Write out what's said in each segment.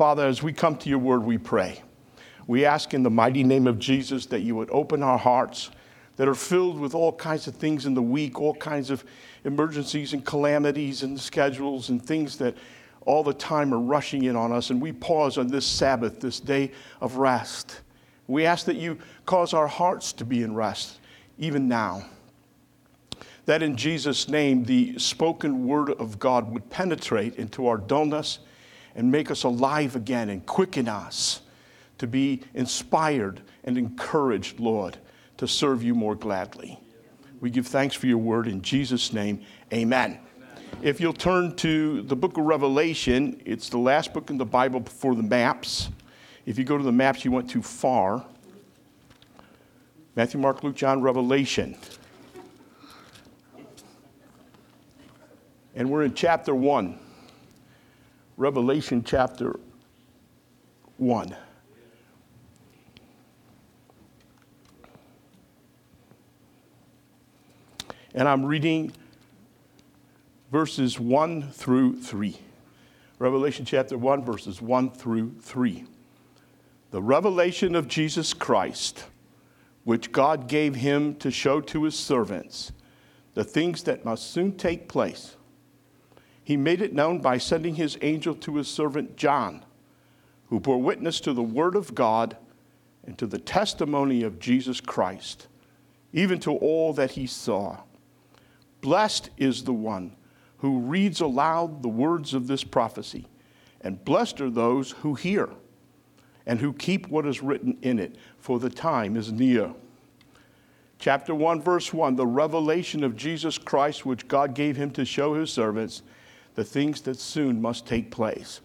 Father, as we come to your word, we pray. We ask in the mighty name of Jesus that you would open our hearts that are filled with all kinds of things in the week, all kinds of emergencies and calamities and schedules and things that all the time are rushing in on us. And we pause on this Sabbath, this day of rest. We ask that you cause our hearts to be in rest, even now. That in Jesus' name, the spoken word of God would penetrate into our dullness and make us alive again and quicken us to be inspired and encouraged, Lord, to serve you more gladly. We give thanks for your word in Jesus' name. Amen. If you'll turn to the book of Revelation, it's the last book in the Bible before the maps. If you go to the maps, you went too far. Matthew, Mark, Luke, John, Revelation. And we're in chapter 1. Revelation chapter 1. And I'm reading verses 1 through 3. Revelation chapter 1, verses 1 through 3. The revelation of Jesus Christ, which God gave him to show to his servants the things that must soon take place. He made it known by sending his angel to his servant John, who bore witness to the word of God and to the testimony of Jesus Christ, even to all that he saw. Blessed is the one who reads aloud the words of this prophecy, and blessed are those who hear and who keep what is written in it, for the time is near. Chapter 1, verse 1 the revelation of Jesus Christ, which God gave him to show his servants the things that soon must take place.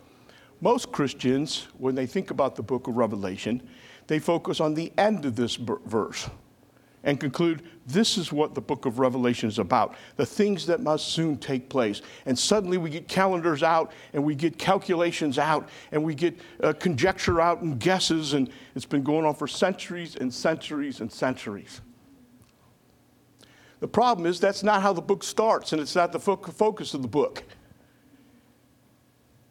Most Christians, when they think about the book of Revelation, they focus on the end of this verse and conclude this is what the book of Revelation is about the things that must soon take place. And suddenly we get calendars out and we get calculations out and we get uh, conjecture out and guesses, and it's been going on for centuries and centuries and centuries. The problem is that's not how the book starts, and it's not the fo- focus of the book.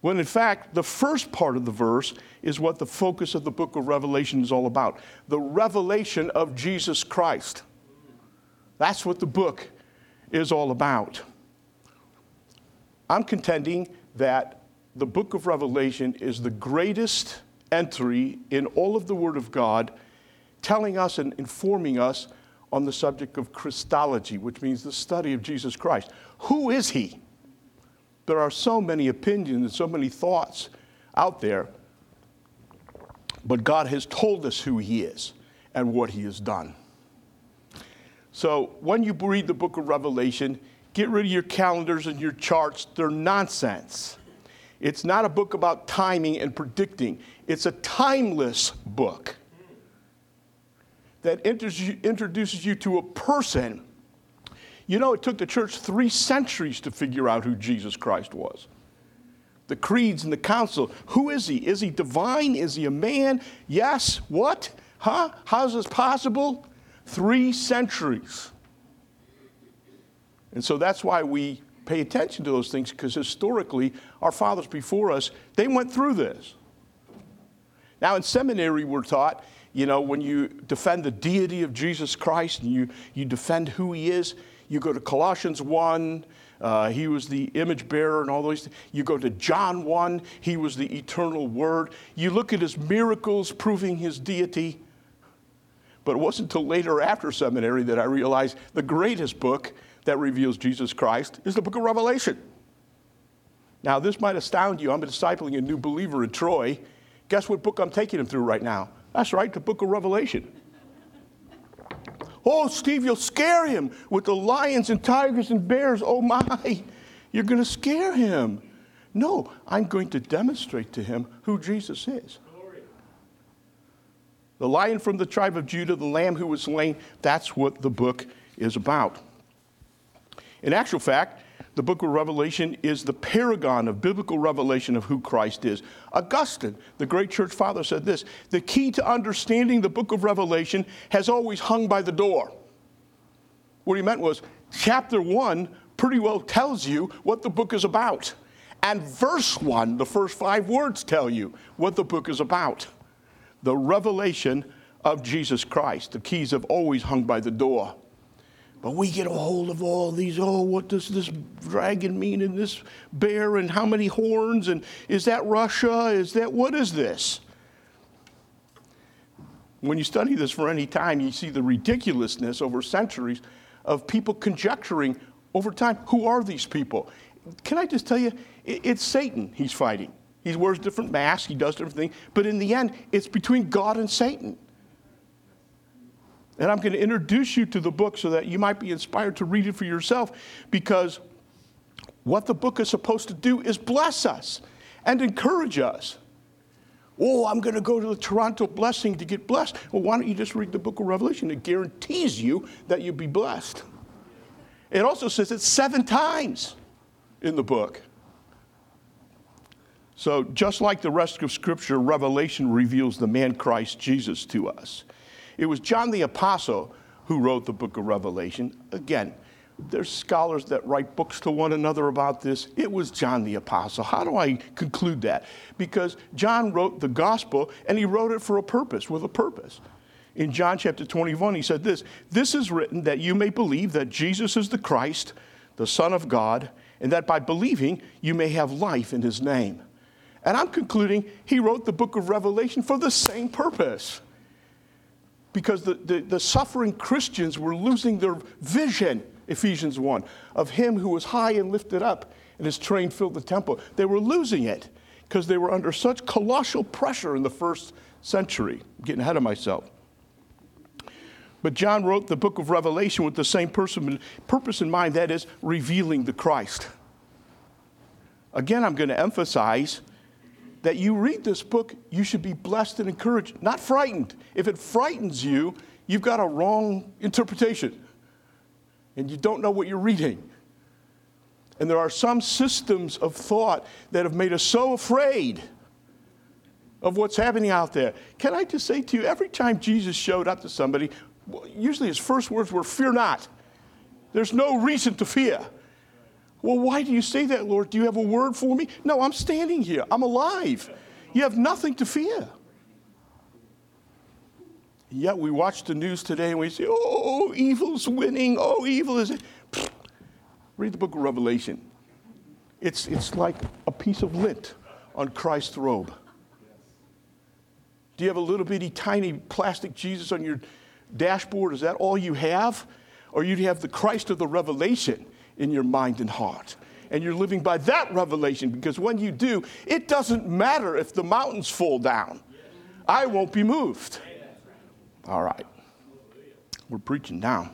When in fact, the first part of the verse is what the focus of the book of Revelation is all about the revelation of Jesus Christ. That's what the book is all about. I'm contending that the book of Revelation is the greatest entry in all of the Word of God, telling us and informing us on the subject of Christology, which means the study of Jesus Christ. Who is He? There are so many opinions and so many thoughts out there, but God has told us who He is and what He has done. So when you read the book of Revelation, get rid of your calendars and your charts. They're nonsense. It's not a book about timing and predicting, it's a timeless book that introduces you to a person you know, it took the church three centuries to figure out who Jesus Christ was. The creeds and the council. Who is he? Is he divine? Is he a man? Yes. What? Huh? How's this possible? Three centuries. And so that's why we pay attention to those things because historically, our fathers before us, they went through this. Now, in seminary, we're taught, you know, when you defend the deity of Jesus Christ and you, you defend who he is, you go to Colossians 1, uh, he was the image bearer and all those things. You go to John 1, he was the eternal word. You look at his miracles proving his deity. But it wasn't until later after seminary that I realized the greatest book that reveals Jesus Christ is the book of Revelation. Now, this might astound you. I'm discipling a new believer in Troy. Guess what book I'm taking him through right now? That's right, the book of Revelation. Oh, Steve, you'll scare him with the lions and tigers and bears. Oh, my, you're going to scare him. No, I'm going to demonstrate to him who Jesus is. The lion from the tribe of Judah, the lamb who was slain, that's what the book is about. In actual fact, the book of Revelation is the paragon of biblical revelation of who Christ is. Augustine, the great church father, said this The key to understanding the book of Revelation has always hung by the door. What he meant was, chapter one pretty well tells you what the book is about. And verse 1, the first five words tell you what the book is about the revelation of Jesus Christ. The keys have always hung by the door. But we get a hold of all these, oh, what does this dragon mean and this bear and how many horns and is that Russia? Is that, what is this? When you study this for any time, you see the ridiculousness over centuries of people conjecturing over time who are these people? Can I just tell you, it's Satan he's fighting. He wears different masks, he does different things, but in the end, it's between God and Satan. And I'm going to introduce you to the book so that you might be inspired to read it for yourself because what the book is supposed to do is bless us and encourage us. Oh, I'm going to go to the Toronto blessing to get blessed. Well, why don't you just read the book of Revelation? It guarantees you that you'll be blessed. It also says it seven times in the book. So, just like the rest of Scripture, Revelation reveals the man Christ Jesus to us. It was John the Apostle who wrote the book of Revelation. Again, there's scholars that write books to one another about this. It was John the Apostle. How do I conclude that? Because John wrote the gospel and he wrote it for a purpose, with a purpose. In John chapter 21, he said this This is written that you may believe that Jesus is the Christ, the Son of God, and that by believing you may have life in his name. And I'm concluding he wrote the book of Revelation for the same purpose because the, the, the, suffering Christians were losing their vision, Ephesians 1, of him who was high and lifted up and his train filled the temple. They were losing it because they were under such colossal pressure in the first century. I'm getting ahead of myself. But John wrote the book of Revelation with the same person, purpose in mind that is, revealing the Christ. Again, I'm going to emphasize that you read this book, you should be blessed and encouraged, not frightened. If it frightens you, you've got a wrong interpretation and you don't know what you're reading. And there are some systems of thought that have made us so afraid of what's happening out there. Can I just say to you, every time Jesus showed up to somebody, usually his first words were, Fear not. There's no reason to fear. Well, why do you say that, Lord? Do you have a word for me? No, I'm standing here. I'm alive. You have nothing to fear. Yet we watch the news today and we say, oh, evil's winning. Oh, evil is. Read the book of Revelation. It's, it's like a piece of lint on Christ's robe. Do you have a little bitty tiny plastic Jesus on your dashboard? Is that all you have? Or you'd have the Christ of the Revelation in your mind and heart. And you're living by that revelation because when you do, it doesn't matter if the mountains fall down. I won't be moved. All right. We're preaching now.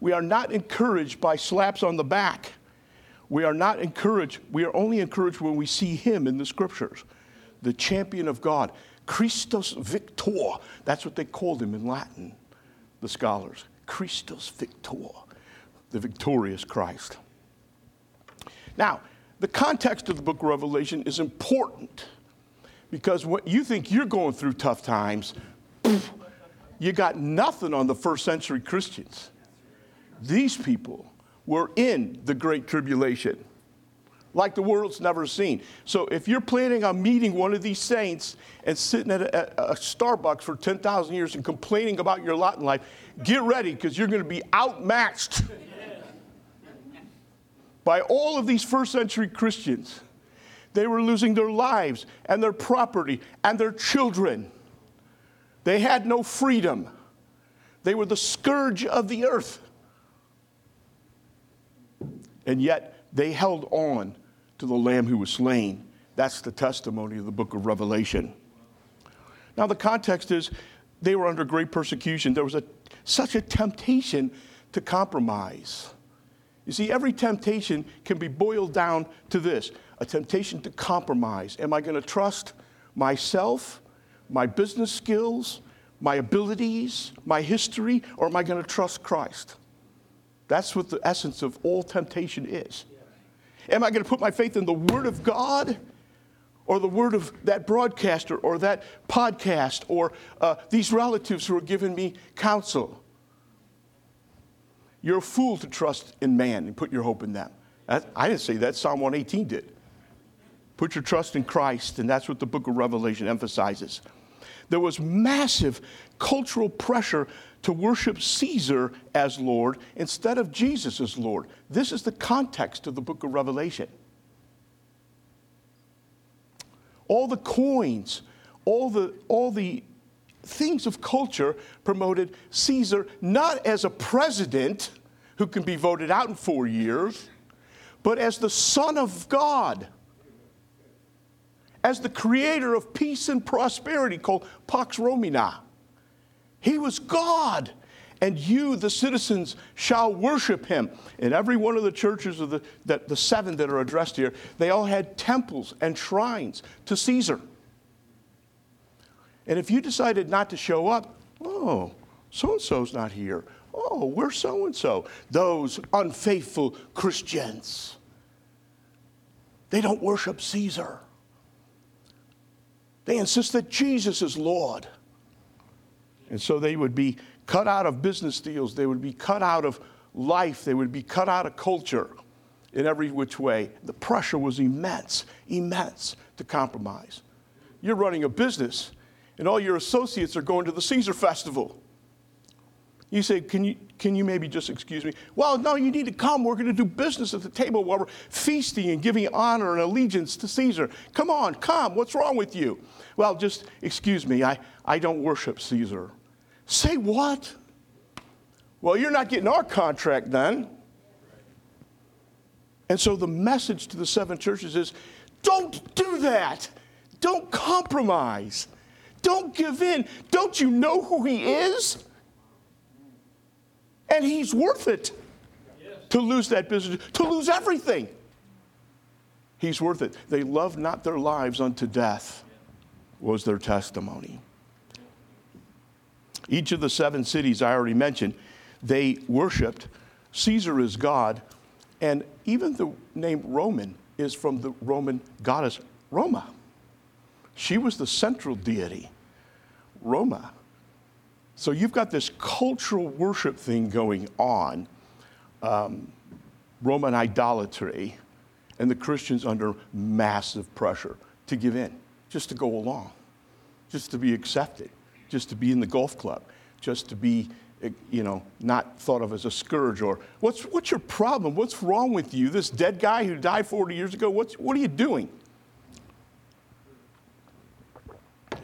We are not encouraged by slaps on the back. We are not encouraged. We are only encouraged when we see Him in the scriptures, the champion of God. Christus Victor. That's what they called him in Latin, the scholars. Christus Victor, the victorious Christ. Now, the context of the book of Revelation is important because when you think you're going through tough times, you got nothing on the first century Christians. These people were in the Great Tribulation like the world's never seen. So if you're planning on meeting one of these saints and sitting at a, a Starbucks for 10,000 years and complaining about your lot in life, get ready because you're going to be outmatched by all of these first century Christians. They were losing their lives and their property and their children. They had no freedom. They were the scourge of the earth. And yet, they held on to the Lamb who was slain. That's the testimony of the book of Revelation. Now, the context is they were under great persecution. There was a, such a temptation to compromise. You see, every temptation can be boiled down to this a temptation to compromise. Am I going to trust myself, my business skills, my abilities, my history, or am I going to trust Christ? That's what the essence of all temptation is. Am I going to put my faith in the Word of God or the word of that broadcaster or that podcast or uh, these relatives who are giving me counsel? You're a fool to trust in man and put your hope in them. I didn't say that, Psalm 118 did. Put your trust in Christ, and that's what the book of Revelation emphasizes. There was massive cultural pressure to worship Caesar as Lord instead of Jesus as Lord. This is the context of the book of Revelation. All the coins, all the, all the things of culture promoted Caesar not as a president who can be voted out in four years, but as the Son of God, as the creator of peace and prosperity called Pax Romana. He was God and you, the citizens, shall worship him. In every one of the churches of the, the, the, seven that are addressed here, they all had temples and shrines to Caesar. And if you decided not to show up, oh, so and so's not here. Oh, where's so and so? Those unfaithful Christians. They don't worship Caesar. They insist that Jesus is Lord. And so they would be cut out of business deals, they would be cut out of life, they would be cut out of culture in every which way. The pressure was immense, immense to compromise. You're running a business, and all your associates are going to the Caesar Festival. You say, can you, can you maybe just excuse me? Well, no, you need to come. We're going to do business at the table while we're feasting and giving honor and allegiance to Caesar. Come on, come. What's wrong with you? Well, just excuse me. I, I don't worship Caesar. Say what? Well, you're not getting our contract then. And so the message to the seven churches is don't do that. Don't compromise. Don't give in. Don't you know who he is? And he's worth it to lose that business, to lose everything. He's worth it. They loved not their lives unto death, was their testimony. Each of the seven cities I already mentioned, they worshiped Caesar as God, and even the name Roman is from the Roman goddess Roma. She was the central deity, Roma. So you've got this cultural worship thing going on, um, Roman idolatry, and the Christians under massive pressure to give in, just to go along, just to be accepted just to be in the golf club, just to be, you know, not thought of as a scourge or what's, what's your problem? What's wrong with you? This dead guy who died 40 years ago, what's, what are you doing?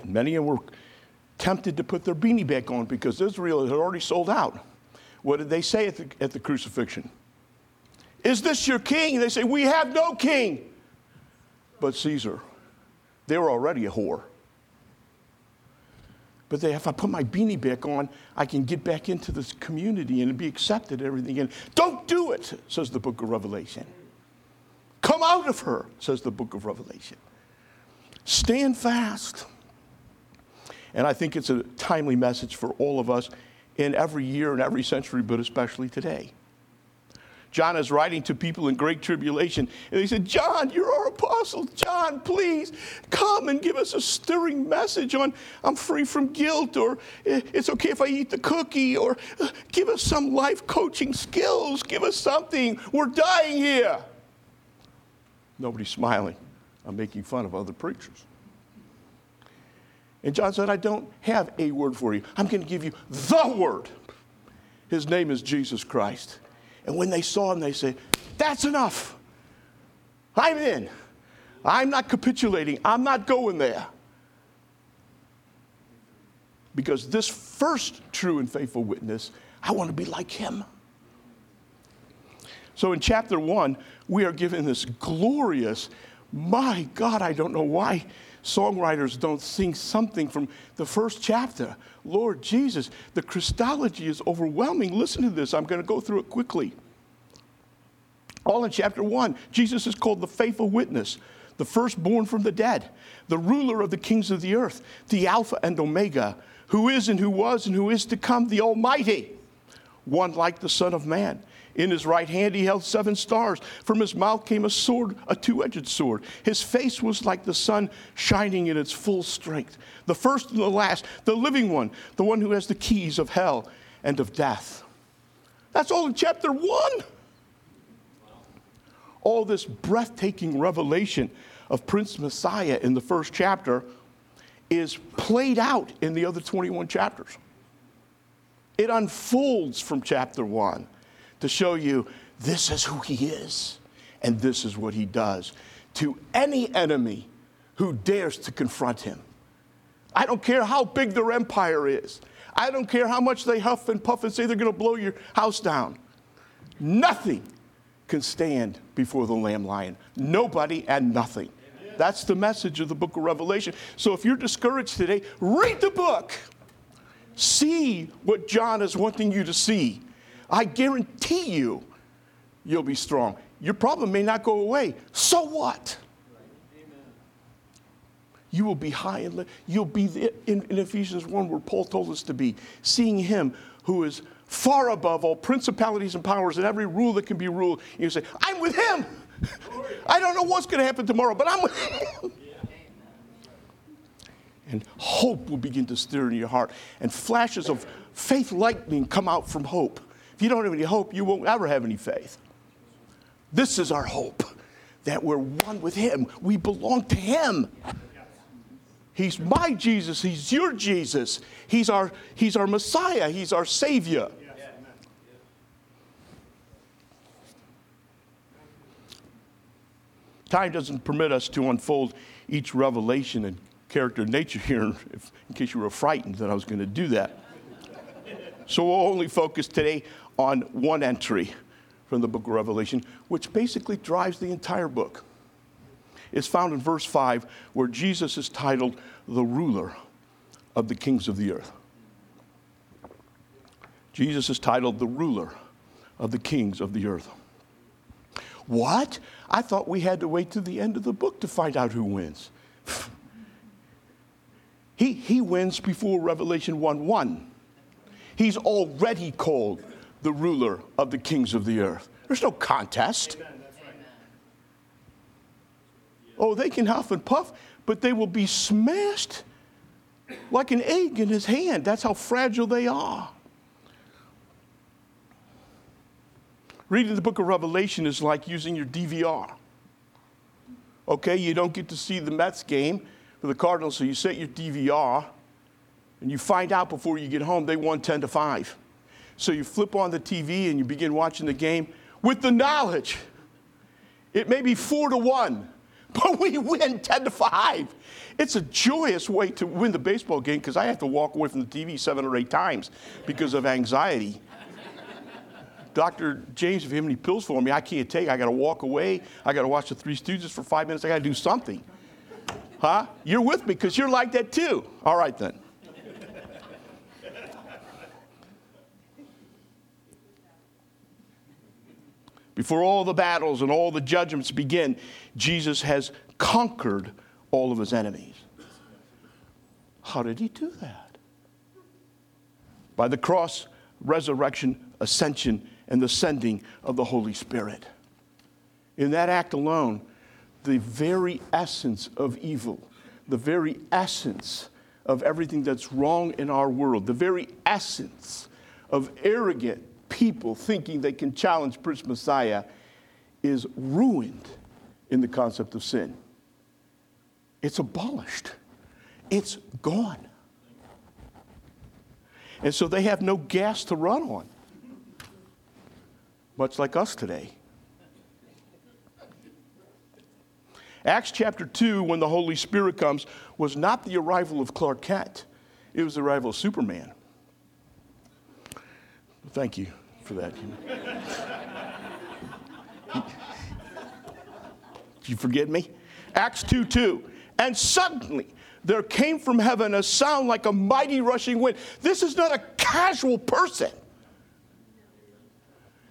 And many were tempted to put their beanie back on because Israel had already sold out. What did they say at the, at the crucifixion? Is this your king? They say, We have no king but Caesar. They were already a whore. But they, if I put my beanie back on, I can get back into this community and be accepted and everything. And don't do it, says the book of Revelation. Come out of her, says the book of Revelation. Stand fast. And I think it's a timely message for all of us in every year and every century, but especially today. John is writing to people in great tribulation. And he said, John, you're our apostle. John, please come and give us a stirring message on I'm free from guilt, or eh, it's okay if I eat the cookie, or uh, give us some life coaching skills. Give us something. We're dying here. Nobody's smiling. I'm making fun of other preachers. And John said, I don't have a word for you. I'm going to give you the word. His name is Jesus Christ. And when they saw him, they said, That's enough. I'm in. I'm not capitulating. I'm not going there. Because this first true and faithful witness, I want to be like him. So in chapter one, we are given this glorious, my God, I don't know why songwriters don't sing something from the first chapter. Lord Jesus, the Christology is overwhelming. Listen to this. I'm going to go through it quickly. All in chapter one, Jesus is called the faithful witness, the firstborn from the dead, the ruler of the kings of the earth, the Alpha and Omega, who is and who was and who is to come, the Almighty, one like the Son of Man. In his right hand he held seven stars. From his mouth came a sword, a two edged sword. His face was like the sun shining in its full strength. The first and the last, the living one, the one who has the keys of hell and of death. That's all in chapter one. All this breathtaking revelation of Prince Messiah in the first chapter is played out in the other 21 chapters. It unfolds from chapter one to show you this is who he is and this is what he does to any enemy who dares to confront him. I don't care how big their empire is. I don't care how much they huff and puff and say they're going to blow your house down. Nothing can stand before the Lamb Lion. Nobody and nothing. That's the message of the book of Revelation. So if you're discouraged today, read the book. See what John is wanting you to see. I guarantee you, you'll be strong. Your problem may not go away. So what? You will be high and you'll be the, in, in Ephesians 1 where Paul told us to be, seeing him who is far above all principalities and powers and every rule that can be ruled. You say, I'm with him. I don't know what's going to happen tomorrow, but I'm with him. And hope will begin to stir in your heart. And flashes of faith lightning come out from hope. If you don't have any hope, you won't ever have any faith. This is our hope that we're one with Him. We belong to Him. He's my Jesus. He's your Jesus. He's our, he's our Messiah. He's our Savior. Time doesn't permit us to unfold each revelation and character and nature here, if, in case you were frightened that I was going to do that. So we'll only focus today on one entry from the book of Revelation, which basically drives the entire book is found in verse 5, where Jesus is titled the ruler of the kings of the earth. Jesus is titled the ruler of the kings of the earth. What? I thought we had to wait to the end of the book to find out who wins. he, he wins before Revelation 1 1. He's already called the ruler of the kings of the earth. There's no contest. Oh, they can huff and puff, but they will be smashed like an egg in his hand. That's how fragile they are. Reading the book of Revelation is like using your DVR. Okay, you don't get to see the Mets game for the Cardinals, so you set your DVR and you find out before you get home they won 10 to 5. So you flip on the TV and you begin watching the game with the knowledge it may be 4 to 1 but we win 10 to 5. It's a joyous way to win the baseball game because I have to walk away from the TV seven or eight times because of anxiety. Dr. James, if you have any pills for me, I can't take. I got to walk away. I got to watch the Three Stooges for five minutes. I got to do something. Huh? You're with me because you're like that too. All right then. Before all the battles and all the judgments begin, Jesus has conquered all of his enemies. How did he do that? By the cross, resurrection, ascension, and the sending of the Holy Spirit. In that act alone, the very essence of evil, the very essence of everything that's wrong in our world, the very essence of arrogant, people thinking they can challenge Prince Messiah is ruined in the concept of sin. It's abolished, it's gone. And so they have no gas to run on, much like us today. Acts chapter 2, when the Holy Spirit comes, was not the arrival of Clark Kent, it was the arrival of Superman. Thank you for that. Did you forget me? Acts 2 2. And suddenly there came from heaven a sound like a mighty rushing wind. This is not a casual person.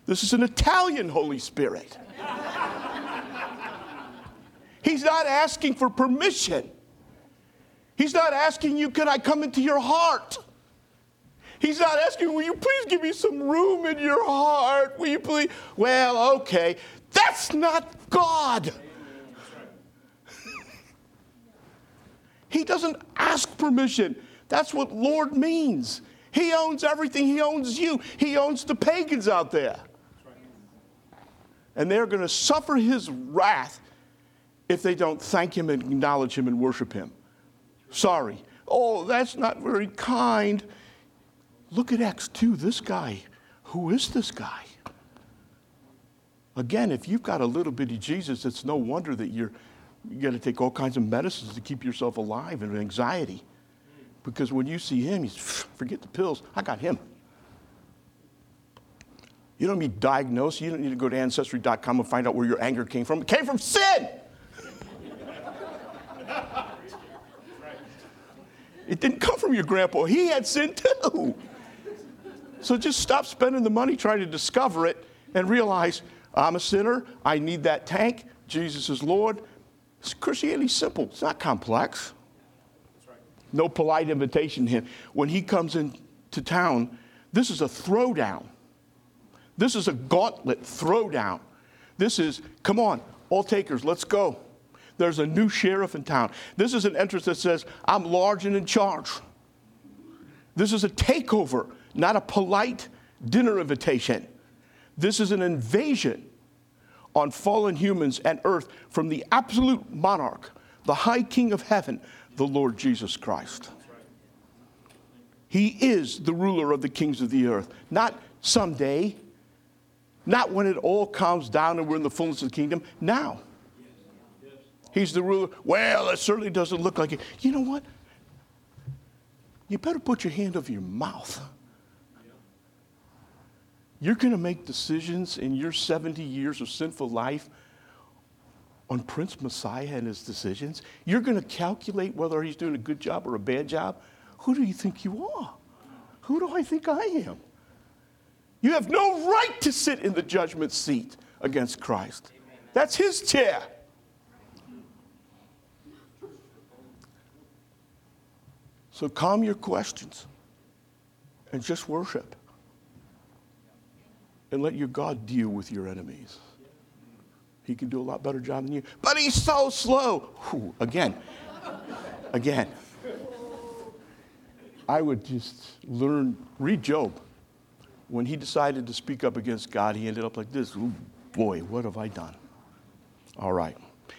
This is an Italian Holy Spirit. He's not asking for permission. He's not asking you, Can I come into your heart? He's not asking, Will you please give me some room in your heart? Will you please? Well, okay. That's not God. he doesn't ask permission. That's what Lord means. He owns everything. He owns you. He owns the pagans out there. And they're going to suffer his wrath if they don't thank him and acknowledge him and worship him. Sorry. Oh, that's not very kind. Look at Acts 2. This guy, who is this guy? Again, if you've got a little bitty Jesus, it's no wonder that you're you got to take all kinds of medicines to keep yourself alive and anxiety. Because when you see him, he's forget the pills. I got him. You don't need diagnosed. You don't need to go to ancestry.com and find out where your anger came from. It came from sin. It didn't come from your grandpa. He had sin too. So just stop spending the money trying to discover it and realize I'm a sinner. I need that tank. Jesus is Lord. Christianity's simple. It's not complex. No polite invitation to him. When he comes into town, this is a throwdown. This is a gauntlet throwdown. This is, come on, all takers, let's go. There's a new sheriff in town. This is an entrance that says, I'm large and in charge. This is a takeover, not a polite dinner invitation. This is an invasion on fallen humans and earth from the absolute monarch, the high king of heaven, the Lord Jesus Christ. He is the ruler of the kings of the earth, not someday, not when it all calms down and we're in the fullness of the kingdom, now. He's the ruler. Well, it certainly doesn't look like it. You know what? You better put your hand over your mouth. You're going to make decisions in your 70 years of sinful life on Prince Messiah and his decisions. You're going to calculate whether he's doing a good job or a bad job. Who do you think you are? Who do I think I am? You have no right to sit in the judgment seat against Christ. That's his chair. So calm your questions and just worship and let your God deal with your enemies. He can do a lot better job than you. But he's so slow. Whew, again, again. I would just learn, read Job. When he decided to speak up against God, he ended up like this. Ooh, boy, what have I done? All right.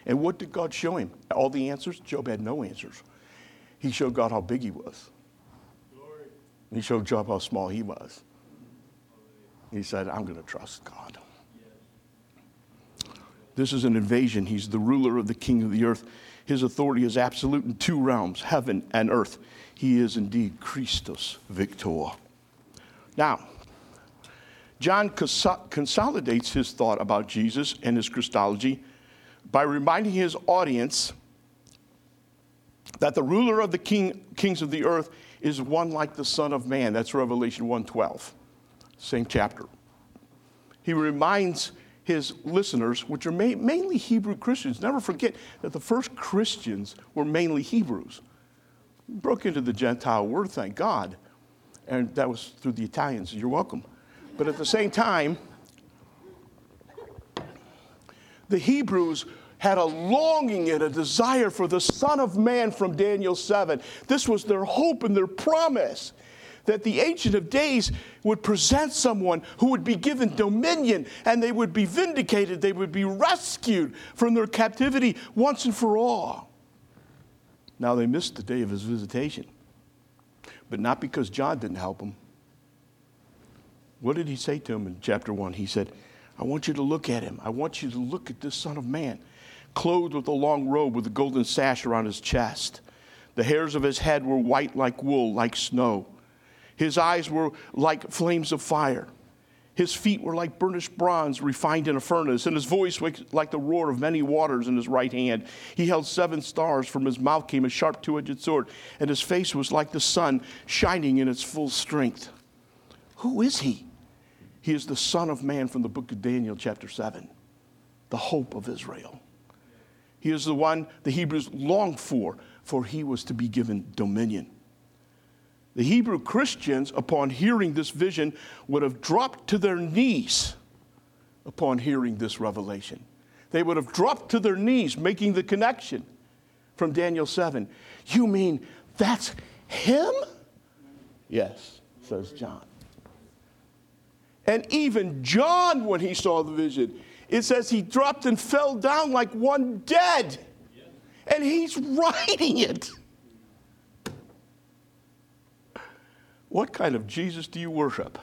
And what did God show him? All the answers? Job had no answers. He showed God how big he was. He showed Job how small he was. He said, I'm going to trust God. This is an invasion. He's the ruler of the king of the earth. His authority is absolute in two realms, heaven and earth. He is indeed Christus Victor. Now, John consolidates his thought about Jesus and his Christology by reminding his audience that the ruler of the king, kings of the earth is one like the Son of Man. That's Revelation 1:12 same chapter. He reminds his listeners, which are ma- mainly Hebrew Christians, never forget that the first Christians were mainly Hebrews. Broke into the Gentile world, thank God. And that was through the Italians. You're welcome. But at the same time, the Hebrews had a longing and a desire for the Son of Man from Daniel 7. This was their hope and their promise that the Ancient of Days would present someone who would be given dominion and they would be vindicated, they would be rescued from their captivity once and for all. Now they missed the day of his visitation, but not because John didn't help them. What did he say to him in chapter 1? He said, I want you to look at him. I want you to look at this Son of Man, clothed with a long robe with a golden sash around his chest. The hairs of his head were white like wool, like snow. His eyes were like flames of fire. His feet were like burnished bronze refined in a furnace, and his voice like the roar of many waters in his right hand. He held seven stars. From his mouth came a sharp two edged sword, and his face was like the sun shining in its full strength. Who is he? He is the Son of Man from the book of Daniel, chapter 7, the hope of Israel. He is the one the Hebrews longed for, for he was to be given dominion. The Hebrew Christians, upon hearing this vision, would have dropped to their knees upon hearing this revelation. They would have dropped to their knees, making the connection from Daniel 7. You mean that's him? Yes. says John. And even John, when he saw the vision, it says he dropped and fell down like one dead. And he's writing it. What kind of Jesus do you worship?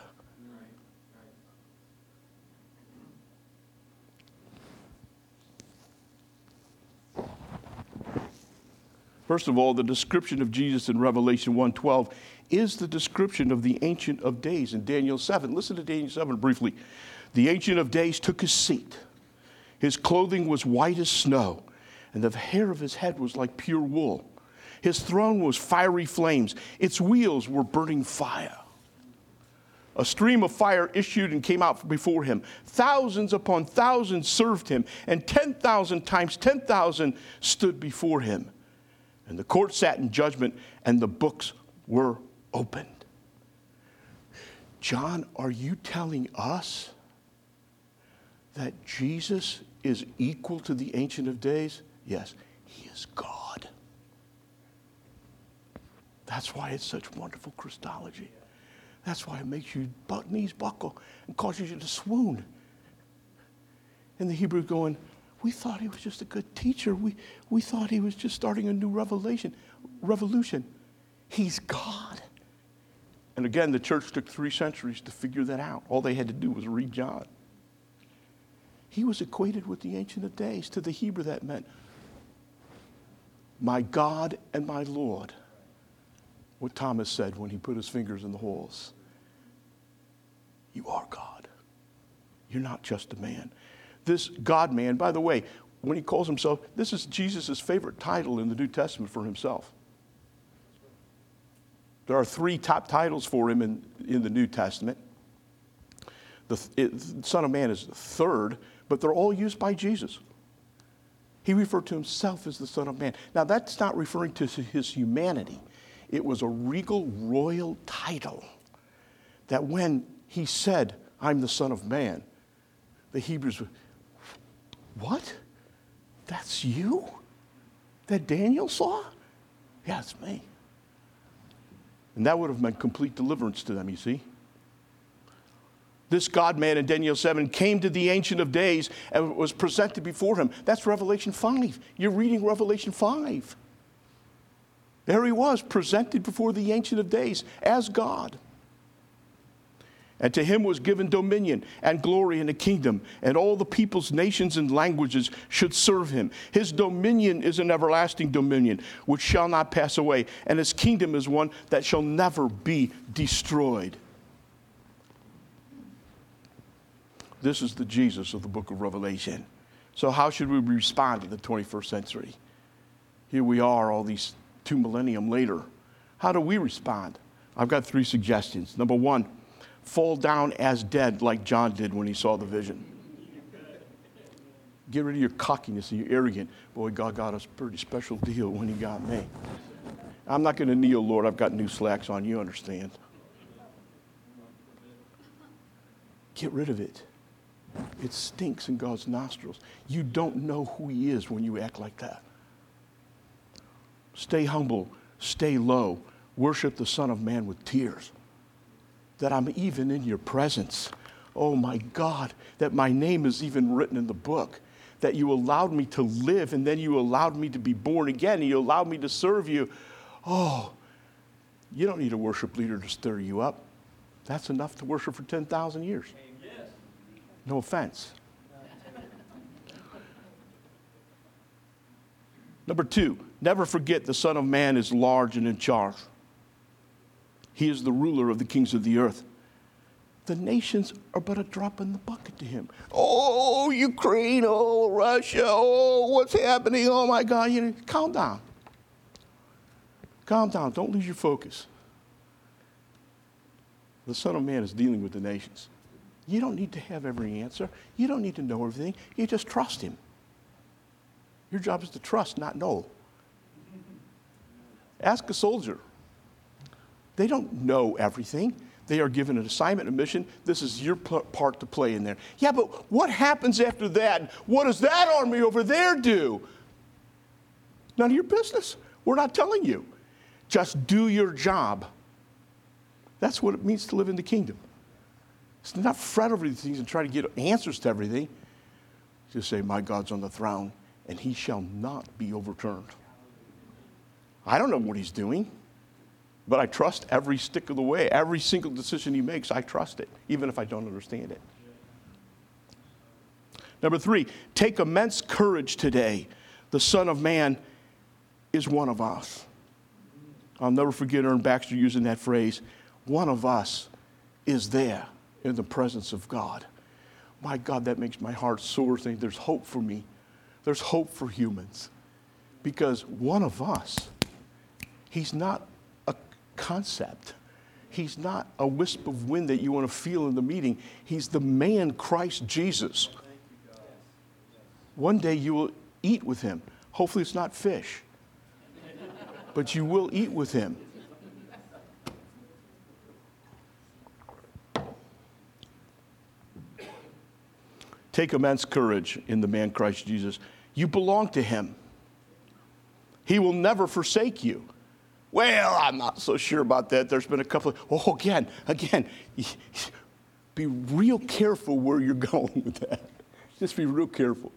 First of all, the description of Jesus in Revelation 1:12 is the description of the Ancient of Days in Daniel 7. Listen to Daniel 7 briefly. The Ancient of Days took his seat. His clothing was white as snow, and the hair of his head was like pure wool. His throne was fiery flames, its wheels were burning fire. A stream of fire issued and came out before him. Thousands upon thousands served him, and 10,000 times 10,000 stood before him. And the court sat in judgment, and the books were opened. John, are you telling us that Jesus is equal to the Ancient of Days? Yes, he is God. That's why it's such wonderful Christology. That's why it makes you your knees buckle and causes you to swoon. And the Hebrew going, we thought he was just a good teacher. We, we thought he was just starting a new revelation, revolution. He's God. And again, the church took three centuries to figure that out. All they had to do was read John. He was equated with the Ancient of Days. To the Hebrew, that meant, my God and my Lord. What Thomas said when he put his fingers in the holes. You are God. You're not just a man this God man, by the way, when he calls himself, this is Jesus' favorite title in the New Testament for himself. There are three top titles for him in, in the New Testament. The it, Son of Man is the third, but they're all used by Jesus. He referred to himself as the Son of Man. Now, that's not referring to his humanity, it was a regal royal title that when he said, I'm the Son of Man, the Hebrews what? That's you? That Daniel saw? Yeah, it's me. And that would have meant complete deliverance to them, you see. This God man in Daniel 7 came to the Ancient of Days and was presented before him. That's Revelation 5. You're reading Revelation 5. There he was, presented before the Ancient of Days as God. And to him was given dominion and glory and a kingdom, and all the peoples, nations, and languages should serve him. His dominion is an everlasting dominion which shall not pass away, and his kingdom is one that shall never be destroyed. This is the Jesus of the book of Revelation. So, how should we respond in the 21st century? Here we are, all these two millennium later. How do we respond? I've got three suggestions. Number one, fall down as dead like John did when he saw the vision. Get rid of your cockiness and your arrogant. Boy, God got us a pretty special deal when he got me. I'm not going to kneel, Lord. I've got new slacks on. You understand. Get rid of it. It stinks in God's nostrils. You don't know who He is when you act like that. Stay humble, stay low, worship the Son of Man with tears that I'm even in your presence. Oh my God, that my name is even written in the book. That you allowed me to live and then you allowed me to be born again and you allowed me to serve you. Oh, you don't need a worship leader to stir you up. That's enough to worship for 10,000 years. No offense. Number two, never forget the Son of Man is large and in charge. He is the ruler of the kings of the earth. The nations are but a drop in the bucket to him. Oh, Ukraine, oh, Russia, oh, what's happening? Oh, my God. You know, calm down. Calm down. Don't lose your focus. The Son of Man is dealing with the nations. You don't need to have every answer. You don't need to know everything. You just trust Him. Your job is to trust, not know. Ask a soldier they don't know everything. They are given an assignment, a mission. This is your part to play in there. Yeah, but what happens after that? What does that army over there do? None of your business. We're not telling you. Just do your job. That's what it means to live in the kingdom. It's not fret over these things and try to get answers to everything. Just say, My God's on the throne, and he shall not be overturned. I don't know what he's doing, but I trust every stick of the way. Every single decision he makes, I trust it, even if I don't understand it. Number three, take immense courage today. The Son of Man is one of us. I'll never forget Ern Baxter using that phrase one of us is there in the presence of God. My God, that makes my heart soar. Think there's hope for me. There's hope for humans. Because one of us, he's not a concept. He's not a wisp of wind that you want to feel in the meeting. He's the man Christ Jesus. One day you will eat with him. Hopefully, it's not fish, but you will eat with him. Take immense courage in the man Christ Jesus. You belong to him. He will never forsake you. Well, I'm not so sure about that. There's been a couple of, oh, again, again, be real careful where you're going with that. Just be real careful.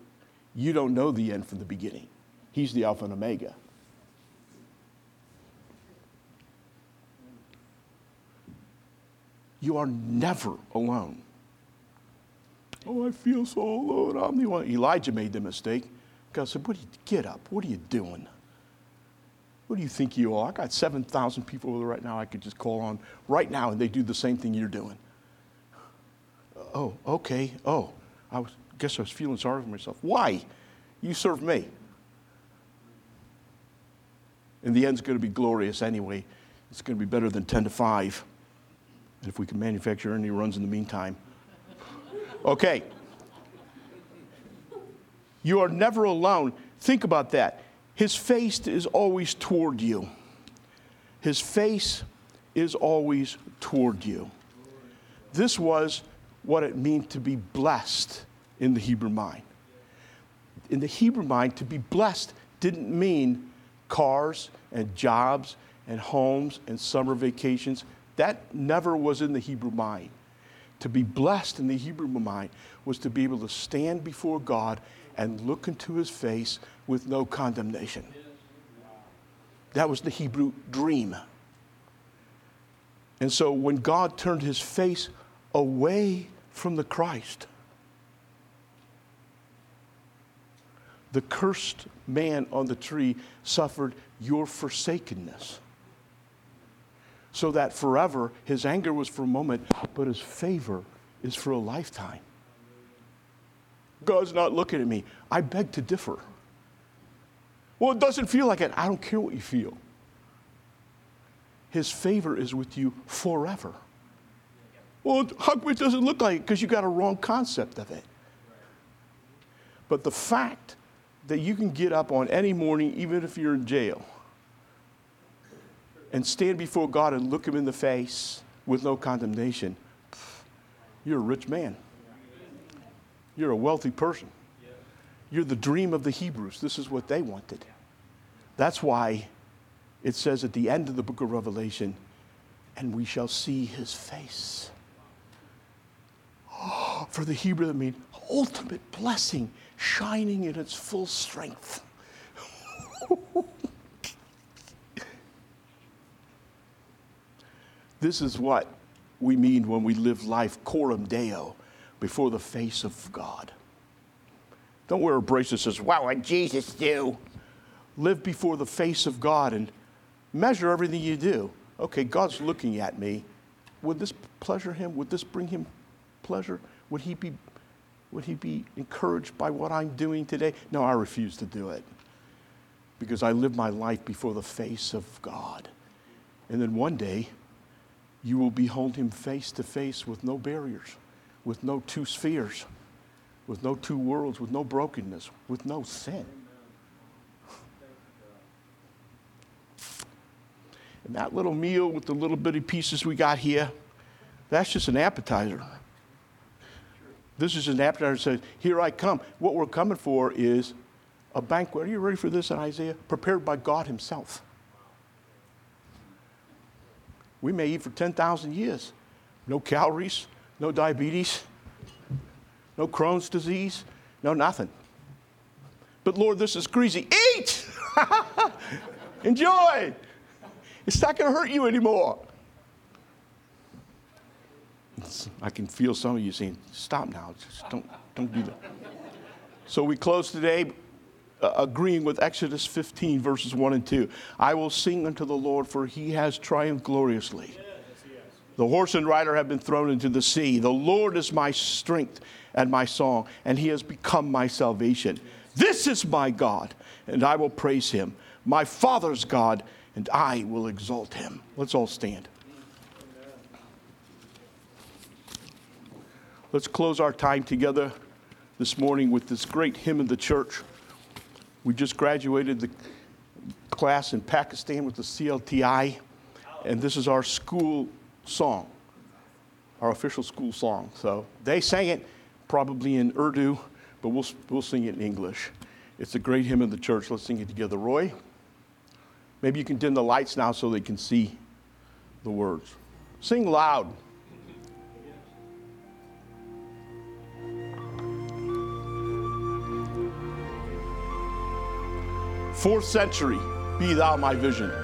You don't know the end from the beginning. He's the Alpha and Omega. You are never alone. Oh, I feel so alone. I'm the one. Elijah made the mistake. God said, what you, Get up. What are you doing? What do you think you are? I got 7,000 people over there right now I could just call on right now and they do the same thing you're doing. Oh, okay. Oh, I was, guess I was feeling sorry for myself. Why? You serve me. And the end's going to be glorious anyway. It's going to be better than 10 to 5. And if we can manufacture any runs in the meantime. Okay. You are never alone. Think about that. His face is always toward you. His face is always toward you. This was what it meant to be blessed in the Hebrew mind. In the Hebrew mind, to be blessed didn't mean cars and jobs and homes and summer vacations. That never was in the Hebrew mind. To be blessed in the Hebrew mind was to be able to stand before God and look into his face with no condemnation. That was the Hebrew dream. And so when God turned his face away from the Christ, the cursed man on the tree suffered your forsakenness so that forever his anger was for a moment, but his favor is for a lifetime. God's not looking at me. I beg to differ. Well, it doesn't feel like it. I don't care what you feel. His favor is with you forever. Well, it doesn't look like it? Because you got a wrong concept of it. But the fact that you can get up on any morning, even if you're in jail, and stand before God and look Him in the face with no condemnation, you're a rich man. You're a wealthy person. You're the dream of the Hebrews. This is what they wanted. That's why it says at the end of the book of Revelation, and we shall see his face. For the Hebrew, that means ultimate blessing shining in its full strength. This is what we mean when we live life coram deo before the face of God. Don't wear a bracelet that says, Wow, what Jesus do? Live before the face of God and measure everything you do. Okay, God's looking at me. Would this pleasure him? Would this bring him pleasure? Would he be would he be encouraged by what I'm doing today? No, I refuse to do it. Because I live my life before the face of God. And then one day you will behold him face to face with no barriers, with no two spheres, with no two worlds, with no brokenness, with no sin. And that little meal with the little bitty pieces we got here, that's just an appetizer. This is an appetizer that says, Here I come. What we're coming for is a banquet. Are you ready for this in Isaiah? Prepared by God Himself. We may eat for 10,000 years. No calories, no diabetes, no Crohn's disease, no nothing. But Lord, this is greasy. Eat! Enjoy! It's not going to hurt you anymore. I can feel some of you saying, stop now. Just don't, don't do that. So we close today uh, agreeing with Exodus 15, verses 1 and 2. I will sing unto the Lord, for he has triumphed gloriously. The horse and rider have been thrown into the sea. The Lord is my strength and my song, and he has become my salvation. This is my God, and I will praise him, my Father's God, and I will exalt him. Let's all stand. Let's close our time together this morning with this great hymn of the church. We just graduated the class in Pakistan with the CLTI, and this is our school song, our official school song. So they sang it probably in Urdu, but we'll, we'll sing it in English. It's a great hymn of the church. Let's sing it together. Roy, maybe you can dim the lights now so they can see the words. Sing loud. Fourth century, be thou my vision.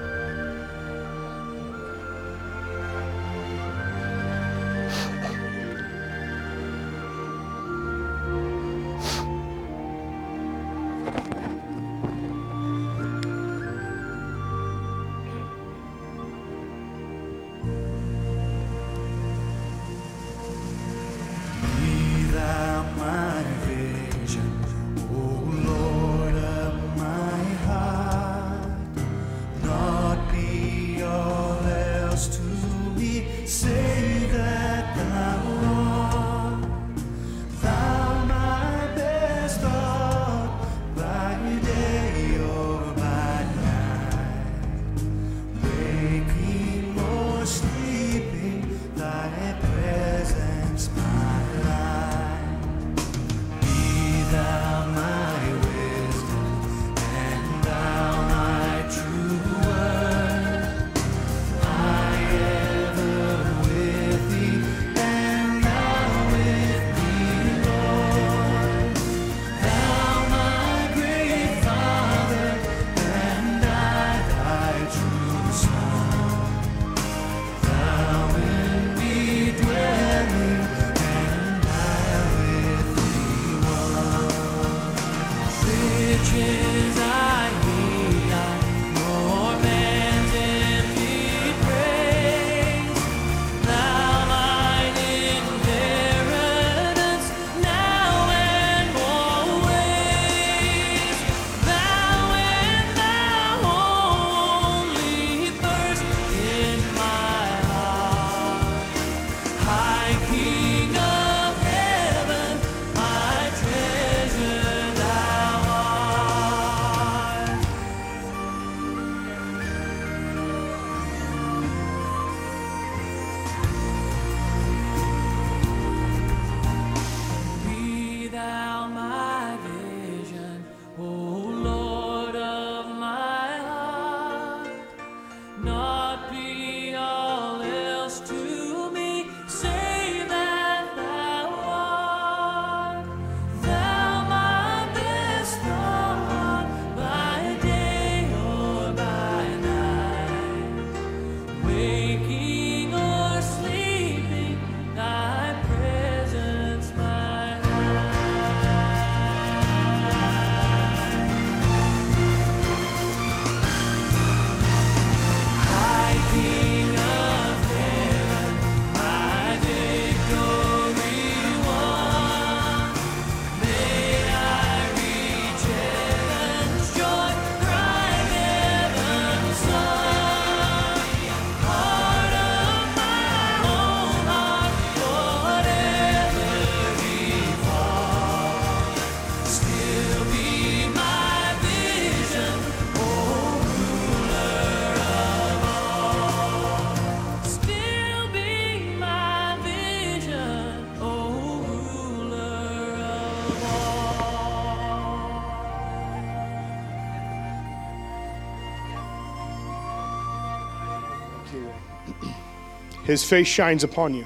His face shines upon you.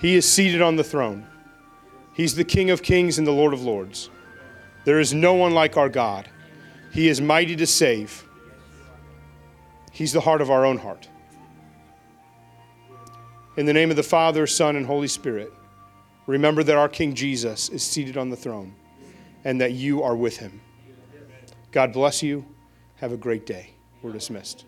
He is seated on the throne. He's the King of kings and the Lord of lords. There is no one like our God. He is mighty to save. He's the heart of our own heart. In the name of the Father, Son, and Holy Spirit, remember that our King Jesus is seated on the throne and that you are with him. God bless you. Have a great day. We're dismissed.